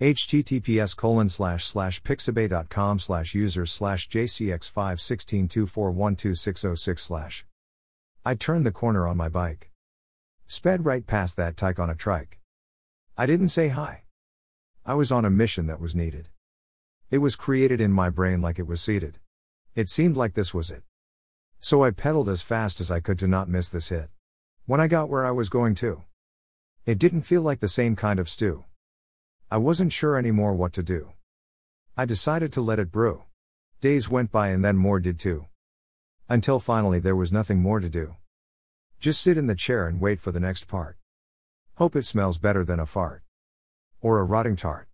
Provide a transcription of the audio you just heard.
https colon slash slash pixabay.com slash users slash jcx516241260 slash I turned the corner on my bike. Sped right past that tyke on a trike. I didn't say hi. I was on a mission that was needed. It was created in my brain like it was seated. It seemed like this was it. So I pedaled as fast as I could to not miss this hit. When I got where I was going to, it didn't feel like the same kind of stew. I wasn't sure anymore what to do. I decided to let it brew. Days went by and then more did too. Until finally there was nothing more to do. Just sit in the chair and wait for the next part. Hope it smells better than a fart. Or a rotting tart.